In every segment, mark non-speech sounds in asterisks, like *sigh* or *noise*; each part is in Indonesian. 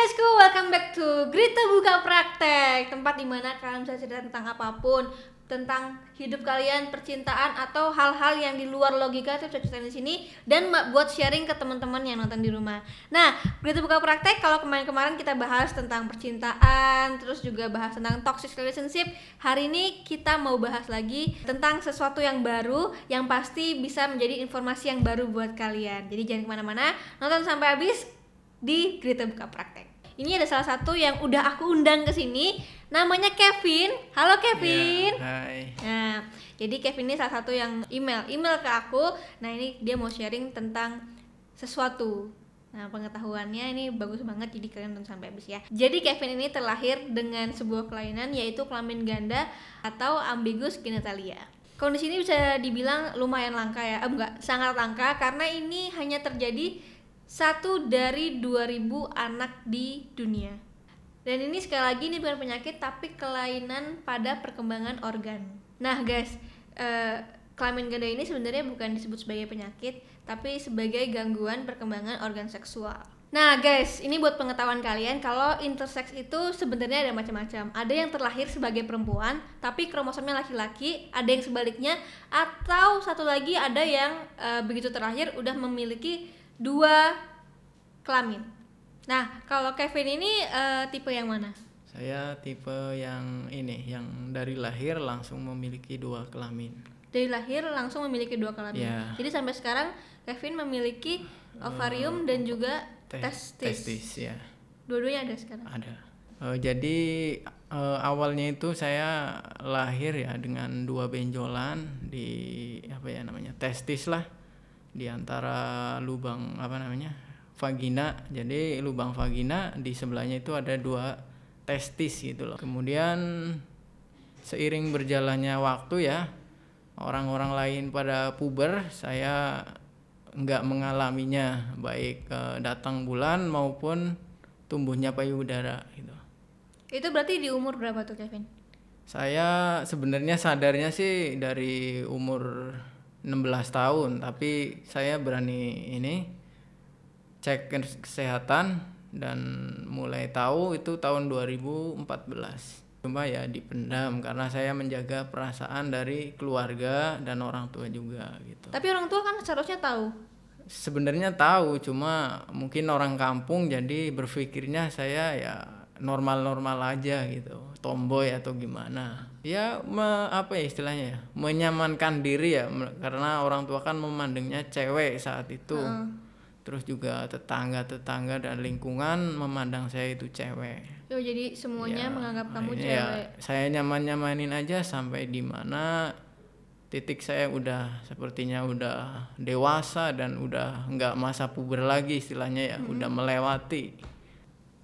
guysku, welcome back to Grita Buka Praktek Tempat di mana kalian bisa cerita tentang apa pun Tentang hidup kalian, percintaan, atau hal-hal yang di luar logika itu bisa ceritain di sini Dan buat sharing ke teman-teman yang nonton di rumah Nah, Grita Buka Praktek kalau kemarin-kemarin kita bahas tentang percintaan Terus juga bahas tentang toxic relationship Hari ini kita mau bahas lagi tentang sesuatu yang baru Yang pasti bisa menjadi informasi yang baru buat kalian Jadi jangan ke mana-mana, nonton sampai habis di Grita Buka Praktek. Ini ada salah satu yang udah aku undang ke sini, namanya Kevin. Halo Kevin. Ya, hai. Nah, jadi Kevin ini salah satu yang email, email ke aku. Nah, ini dia mau sharing tentang sesuatu. Nah, pengetahuannya ini bagus banget jadi kalian nonton sampai habis ya. Jadi Kevin ini terlahir dengan sebuah kelainan yaitu kelamin ganda atau ambiguous genitalia. Kondisi ini bisa dibilang lumayan langka ya, eh, enggak, sangat langka karena ini hanya terjadi satu dari 2000 anak di dunia. Dan ini sekali lagi ini bukan penyakit tapi kelainan pada perkembangan organ. Nah, guys, eh, kelamin ganda ini sebenarnya bukan disebut sebagai penyakit tapi sebagai gangguan perkembangan organ seksual. Nah, guys, ini buat pengetahuan kalian kalau intersex itu sebenarnya ada macam-macam. Ada yang terlahir sebagai perempuan tapi kromosomnya laki-laki, ada yang sebaliknya atau satu lagi ada yang eh, begitu terlahir udah memiliki dua kelamin. Nah, kalau Kevin ini eh, tipe yang mana? Saya tipe yang ini, yang dari lahir langsung memiliki dua kelamin. Dari lahir langsung memiliki dua kelamin. Ya. Jadi sampai sekarang Kevin memiliki ovarium dan juga Te- testis. Testis ya, Dua-duanya ada sekarang. ada. Eh, jadi eh, awalnya itu saya lahir ya dengan dua benjolan di apa ya namanya testis lah, di antara lubang apa namanya vagina. Jadi lubang vagina di sebelahnya itu ada dua testis gitu loh. Kemudian seiring berjalannya waktu ya orang-orang lain pada puber saya nggak mengalaminya baik eh, datang bulan maupun tumbuhnya payudara gitu. Itu berarti di umur berapa tuh Kevin? Saya sebenarnya sadarnya sih dari umur 16 tahun, tapi saya berani ini cek kes- kesehatan dan mulai tahu itu tahun 2014. Cuma ya dipendam karena saya menjaga perasaan dari keluarga dan orang tua juga gitu. Tapi orang tua kan seharusnya tahu. Sebenarnya tahu, cuma mungkin orang kampung jadi berpikirnya saya ya normal-normal aja gitu, tomboy atau gimana. Ya me- apa ya istilahnya ya, menyamankan diri ya, karena orang tua kan memandangnya cewek saat itu. Terus juga tetangga-tetangga dan lingkungan memandang saya itu cewek. Yo, jadi semuanya Ya, menganggap kamu akhirnya cewek. ya, saya nyaman-nyamanin aja sampai di mana titik saya udah sepertinya udah dewasa dan udah nggak masa puber lagi istilahnya ya, udah melewati.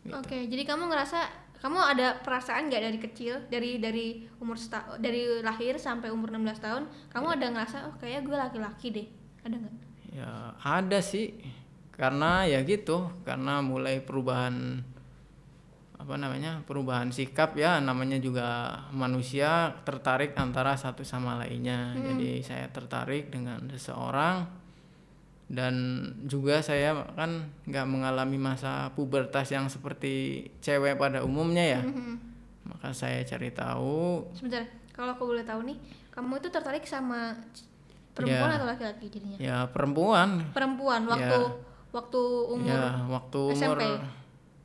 Gitu. Oke, jadi kamu ngerasa kamu ada perasaan nggak dari kecil, dari dari umur seta, dari lahir sampai umur 16 tahun, kamu ada ngerasa oh kayak gue laki-laki deh, ada nggak? Ya ada sih, karena ya gitu, karena mulai perubahan apa namanya perubahan sikap ya namanya juga manusia tertarik antara satu sama lainnya jadi saya tertarik dengan seseorang dan juga saya kan nggak mengalami masa pubertas yang seperti cewek pada umumnya ya Mhm. maka saya cari tahu Sebentar, kalau aku boleh tahu nih, kamu itu tertarik sama perempuan Ya. atau laki-laki jadinya? ya perempuan Perempuan waktu Ya. waktu umur ya waktu umur SMP?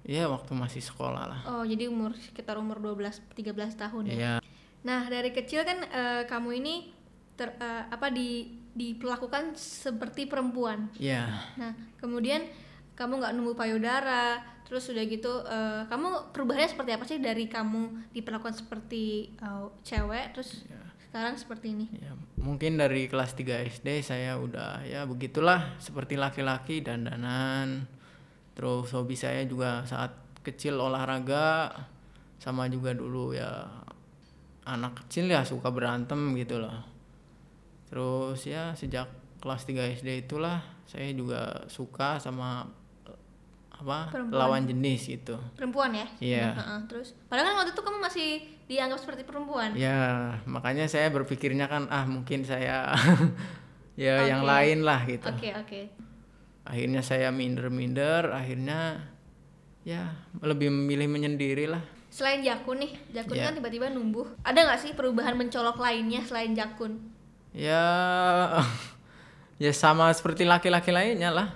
ya waktu masih sekolah lah Oh, jadi umur sekitar umur 12 13 tahun ya. ya Nah, dari kecil kan eh, kamu ini ter, eh, apa di diperlakukan seperti perempuan. ya Nah, kemudian kamu nggak nunggu payudara, terus udah gitu eh, kamu perubahannya seperti apa sih dari kamu diperlakukan seperti eh, cewek terus sekarang seperti ini? Ya, mungkin dari kelas 3 SD saya udah ya begitulah seperti laki-laki dandanan. Terus hobi saya juga saat kecil olahraga sama juga dulu ya anak kecil ya suka berantem gitu loh. Terus ya sejak kelas 3 SD itulah saya juga suka sama apa Perempuan. lawan jenis gitu. Perempuan ya? Iya. Heeh, terus padahal kan waktu itu kamu masih dianggap seperti perempuan. Ya, makanya saya berpikirnya kan ah mungkin saya *laughs* ya yang Oke. lain lah gitu. Oke, oke. Akhirnya saya minder-minder, akhirnya ya lebih memilih menyendiri lah Selain jakun nih, jakun Ya. kan tiba-tiba numbuh. Ada nggak sih perubahan mencolok lainnya selain jakun? Ya ya sama seperti laki-laki lainnya lah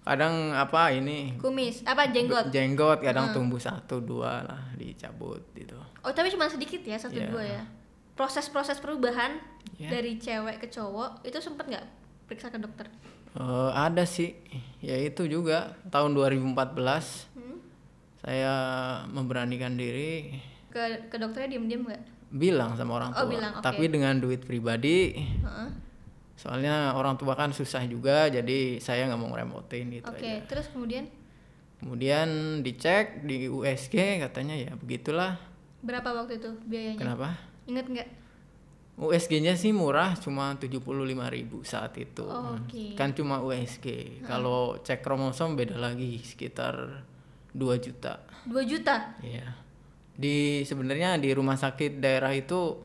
kadang apa ini Kumis, apa jenggot? jenggot kadang tumbuh satu dua lah dicabut gitu Oh tapi cuma sedikit ya satu Ya. dua ya. Proses-proses perubahan Ya. dari cewek ke cowok itu sempet nggak periksa ke dokter? Eh, ada sih ya itu juga tahun 2014 Hmm? saya memberanikan diri Ke ke dokternya diem-diem nggak? Bilang sama orang Oh, tua bilang, oke. tapi dengan duit pribadi Heeh. soalnya orang tua kan susah juga jadi saya nggak mau ngerepotin gitu Oke, aja terus kemudian kemudian dicek di USG katanya ya begitulah berapa waktu itu biayanya? kenapa Ingat nggak? USG-nya sih murah cuma 75.000 saat itu Oh, oke. kan cuma USG kalau cek kromosom beda lagi sekitar 2 juta 2 juta. Iya. Di sebenarnya di rumah sakit daerah itu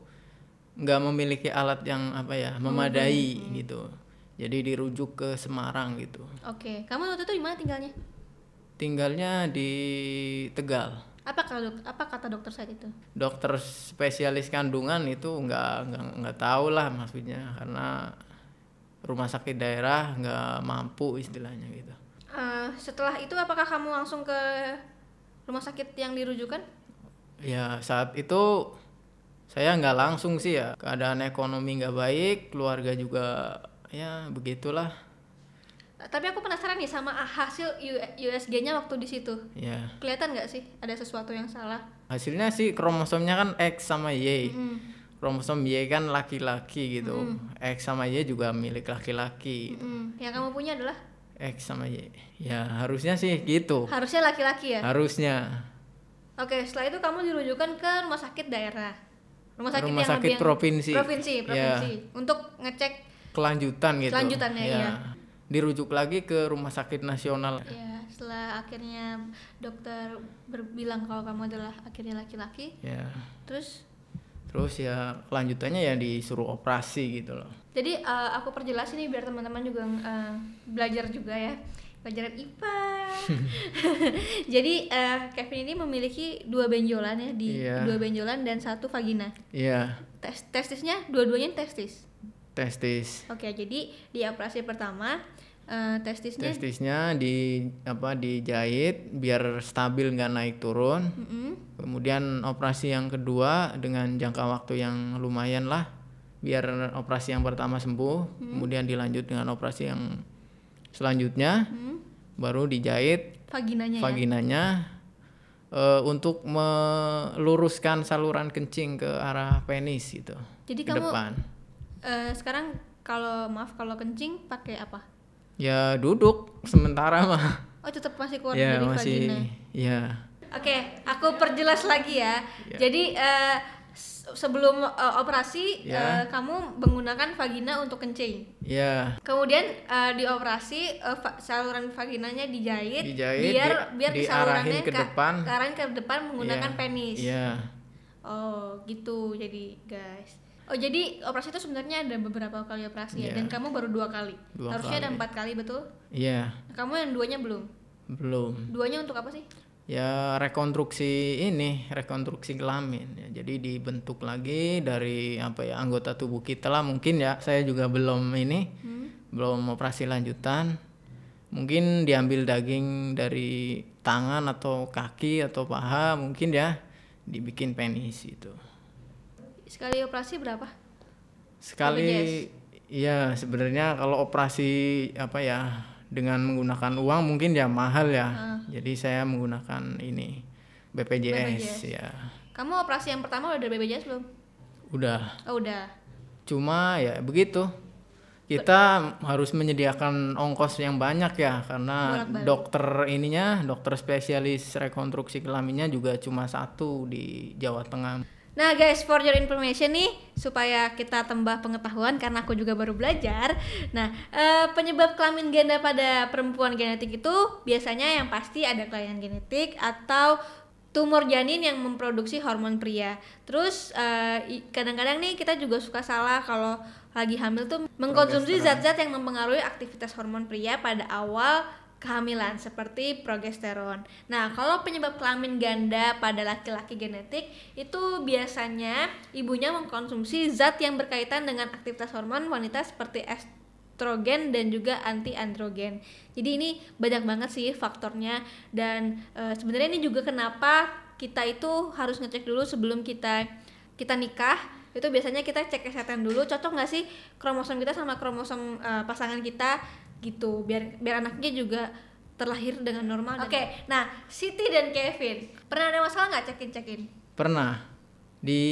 nggak memiliki alat yang apa ya memadai gitu. Jadi dirujuk ke Semarang gitu. Oke, kamu waktu itu di mana tinggalnya? Tinggalnya di Tegal. Apa kata dok- apa kata dokter saat itu? Dokter spesialis kandungan itu nggak nggak nggak tahu lah maksudnya karena rumah sakit daerah nggak mampu istilahnya gitu. Eh, setelah itu apakah kamu langsung ke rumah sakit yang dirujukan? Ya saat itu saya nggak langsung sih ya keadaan ekonomi nggak baik, keluarga juga ya begitulah. Tapi aku penasaran nih sama hasil USG-nya waktu di situ. Ya Kelihatan nggak sih ada sesuatu yang salah? hasilnya sih kromosomnya kan X sama Y. Hmm. Kromosom Y kan laki-laki gitu, X sama Y juga milik laki-laki. Hmm, Yang kamu punya adalah X sama Y. Ya harusnya sih gitu. harusnya laki-laki ya. Harusnya Oke, setelah itu kamu dirujukan ke rumah sakit daerah. Rumah sakit Rumah yang sakit lebih provinsi. Provinsi, Ya. provinsi. Untuk ngecek kelanjutan gitu. Kelanjutannya, Ya. iya. Dirujuk lagi ke rumah sakit nasional. ya setelah akhirnya dokter berbilang kalau kamu adalah akhirnya laki-laki, Ya. terus Terus ya kelanjutannya ya disuruh operasi gitu loh. jadi eh, aku perjelas ini biar teman-teman juga eh, belajar juga ya pelajaran IPA. *laughs* *laughs* Jadi eh, Kevin ini memiliki dua benjolan ya di Iya. dua benjolan dan satu vagina. Iya, Tes testisnya dua-duanya testis. testis. Oke, jadi di operasi pertama eh, testisnya Testisnya di apa dijahit biar stabil nggak naik turun. Mm-mm. Kemudian operasi yang kedua dengan jangka waktu yang lumayan lah biar operasi yang pertama sembuh, kemudian dilanjut dengan operasi yang selanjutnya Hmm, baru dijahit vaginanya ya. vaginanya eh, untuk meluruskan saluran kencing ke arah penis gitu. Jadi ke kamu depan. eh, sekarang kalau maaf kalau kencing pakai apa? Ya duduk sementara mah. Oh, tetap masih keluar ya dari masih vagina. ya. Oke, aku perjelas lagi ya. Ya. Jadi eh, s- sebelum eh, operasi Ya. eh, kamu menggunakan vagina untuk kencing. Ya, Kemudian eh, di operasi eh, va- saluran vaginanya dijahit, Dijahit, biar di- biar salurannya ke depan. kearahin ke depan menggunakan ya, penis. Ya. Oh, gitu. Jadi, guys. Oh, jadi operasi itu sebenarnya ada beberapa kali operasi ya, Iya. dan kamu baru dua kali. Dua Harusnya ada kali. empat kali betul. Iya, Kamu yang duanya belum. belum. Duanya untuk apa sih? Ya rekonstruksi ini, rekonstruksi kelamin ya. Jadi dibentuk lagi dari apa ya anggota tubuh kita lah mungkin ya. Saya juga belum ini, Hmm? belum operasi lanjutan. Mungkin diambil daging dari tangan atau kaki atau paha mungkin ya dibikin penis itu. Sekali operasi berapa? Sekali ya sebenarnya kalau operasi apa ya dengan menggunakan uang mungkin ya mahal ya. Ah. Jadi saya menggunakan ini BPJS, BPJS. ya. Kamu operasi yang pertama udah dari BPJS belum? Udah. Oh, udah. Cuma ya begitu. Kita harus menyediakan ongkos yang banyak ya karena dokter ininya, dokter spesialis rekonstruksi kelaminnya juga cuma satu di Jawa Tengah. Nah guys, for your information nih, supaya kita tambah pengetahuan karena aku juga baru belajar. Nah, eh, penyebab kelamin ganda pada perempuan genetik itu biasanya yang pasti ada kelainan genetik atau tumor janin yang memproduksi hormon pria. Terus eh, kadang-kadang nih kita juga suka salah kalau lagi hamil tuh mengkonsumsi zat-zat yang mempengaruhi aktivitas hormon pria pada awal kehamilan seperti progesteron. Nah, kalau penyebab kelamin ganda pada laki-laki genetik itu biasanya ibunya mengkonsumsi zat yang berkaitan dengan aktivitas hormon wanita seperti estrogen dan juga anti androgen. Jadi ini banyak banget sih faktornya dan e, sebenarnya ini juga kenapa kita itu harus ngecek dulu sebelum kita kita nikah itu biasanya kita cek kesehatan dulu cocok nggak sih kromosom kita sama kromosom uh, pasangan kita gitu biar biar anaknya juga terlahir dengan normal. Oke, okay, nah Siti dan Kevin pernah ada masalah nggak cekin cekin? Pernah di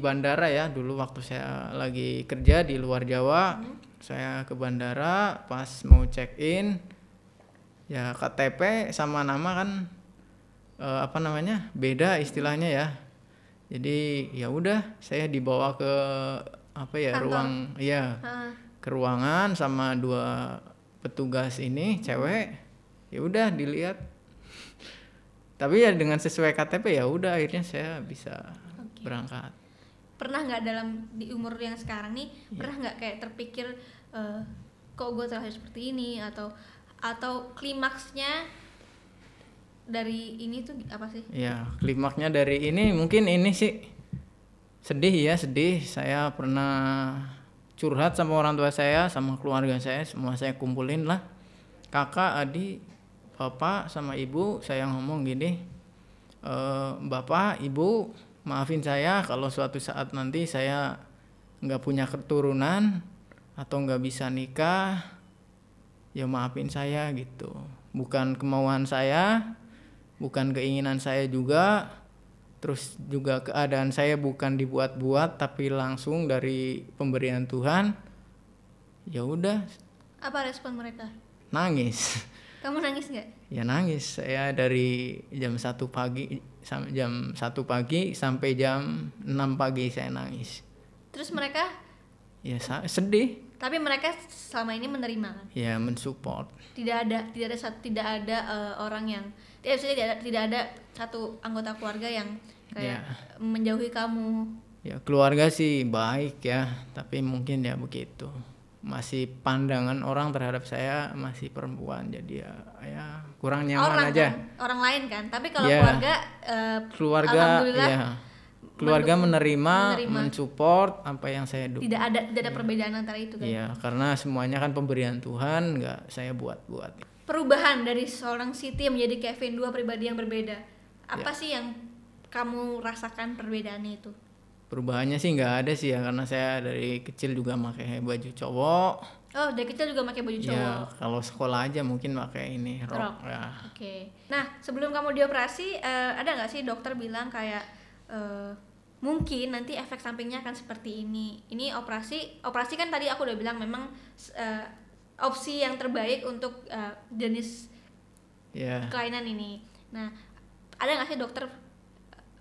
bandara ya dulu waktu saya lagi kerja di luar Jawa hmm. saya ke bandara pas mau check in ya KTP sama nama kan uh, apa namanya beda istilahnya ya jadi ya udah saya dibawa ke apa ya Kantor. ruang ya ke ruangan sama dua petugas ini cewek ya udah dilihat tapi ya dengan sesuai KTP ya udah akhirnya saya bisa okay. berangkat pernah nggak dalam di umur yang sekarang nih yeah. pernah nggak kayak terpikir uh, kok gue terlahir seperti ini atau atau klimaksnya dari ini tuh apa sih? Ya, klimaknya dari ini mungkin ini sih sedih ya, sedih. Saya pernah curhat sama orang tua saya, sama keluarga saya, semua saya kumpulin lah. Kakak, adik, bapak, sama ibu, saya ngomong gini, e, bapak, ibu, maafin saya kalau suatu saat nanti saya nggak punya keturunan atau nggak bisa nikah, ya maafin saya gitu. Bukan kemauan saya, bukan keinginan saya juga terus juga keadaan saya bukan dibuat-buat tapi langsung dari pemberian Tuhan ya udah. Apa respon mereka? Nangis. *laughs* Kamu nangis nggak? Ya nangis. Saya dari jam satu pagi sampai jam satu pagi sampai jam 6 pagi saya nangis. Terus mereka? Ya sedih tapi mereka selama ini menerima kan? Ya mensupport. Tidak ada tidak ada tidak ada uh, orang yang tidak tidak ada, tidak ada satu anggota keluarga yang kayak ya. menjauhi kamu. Ya keluarga sih baik ya tapi mungkin ya begitu. Masih pandangan orang terhadap saya masih perempuan jadi ya ya kurang nyaman orang aja. kan? orang lain kan. Tapi kalau ya, keluarga uh, keluarga ya keluarga menerima, menerima mensupport apa yang saya dukung tidak ada tidak ada ya. perbedaan antara itu kan ya karena semuanya kan pemberian Tuhan nggak saya buat buat perubahan dari seorang Siti yang menjadi Kevin dua pribadi yang berbeda apa ya. sih yang kamu rasakan perbedaannya itu perubahannya sih nggak ada sih ya karena saya dari kecil juga pakai baju cowok oh dari kecil juga pakai baju ya, cowok ya kalau sekolah aja mungkin pakai ini rok, rok. ya oke okay. nah sebelum kamu dioperasi uh, ada nggak sih dokter bilang kayak uh, mungkin nanti efek sampingnya akan seperti ini ini operasi operasi kan tadi aku udah bilang memang uh, opsi yang terbaik untuk uh, jenis yeah. kelainan ini. Nah, ada nggak sih dokter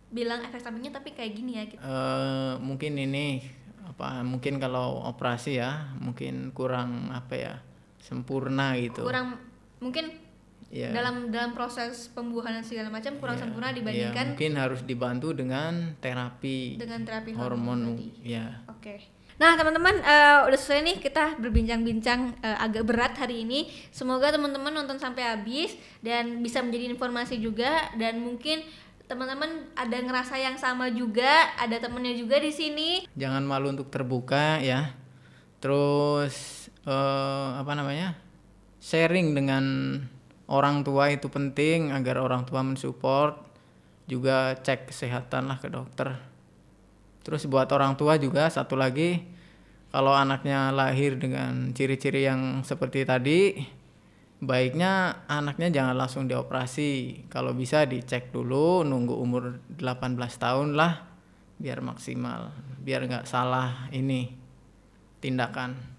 bilang efek sampingnya tapi kayak gini ya? Gitu? Uh, mungkin ini apa? Mungkin kalau operasi ya, mungkin kurang apa ya? Sempurna gitu. Kurang mungkin yeah. dalam dalam proses pembuahan dan segala macam kurang yeah. sempurna dibandingkan. Yeah, mungkin harus dibantu dengan terapi. Dengan terapi hormon. hormon ya. Oke. Okay. Nah, teman-teman uh, udah selesai nih kita berbincang-bincang uh, agak berat hari ini. Semoga teman-teman nonton sampai habis dan bisa menjadi informasi juga dan mungkin teman-teman ada ngerasa yang sama juga, ada temennya juga di sini. Jangan malu untuk terbuka ya. Terus uh, apa namanya? sharing dengan orang tua itu penting agar orang tua mensupport. Juga cek kesehatan lah ke dokter Terus buat orang tua juga satu lagi kalau anaknya lahir dengan ciri-ciri yang seperti tadi baiknya anaknya jangan langsung dioperasi. Kalau bisa dicek dulu nunggu umur 18 tahun lah biar maksimal, biar nggak salah ini tindakan.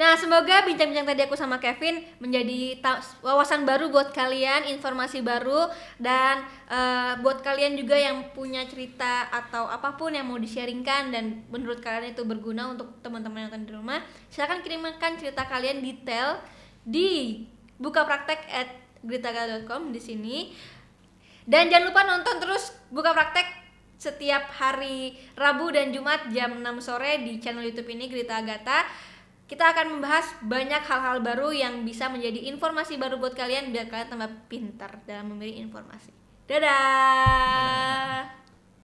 Nah, semoga bincang-bincang tadi aku sama Kevin menjadi wawasan baru buat kalian, informasi baru dan uh, buat kalian juga yang punya cerita atau apa pun yang mau di-sharingkan dan menurut kalian itu berguna untuk teman-teman yang ada di rumah, silahkan kirimkan cerita kalian detail di buka praktek at gritaga.com di sini. Dan jangan lupa nonton terus buka praktek setiap hari Rabu dan Jumat jam 6 sore di channel YouTube ini Grita Agatha kita akan membahas banyak hal-hal baru yang bisa menjadi informasi baru buat kalian biar kalian tambah pintar dalam memilih informasi. Dadah. Dadah.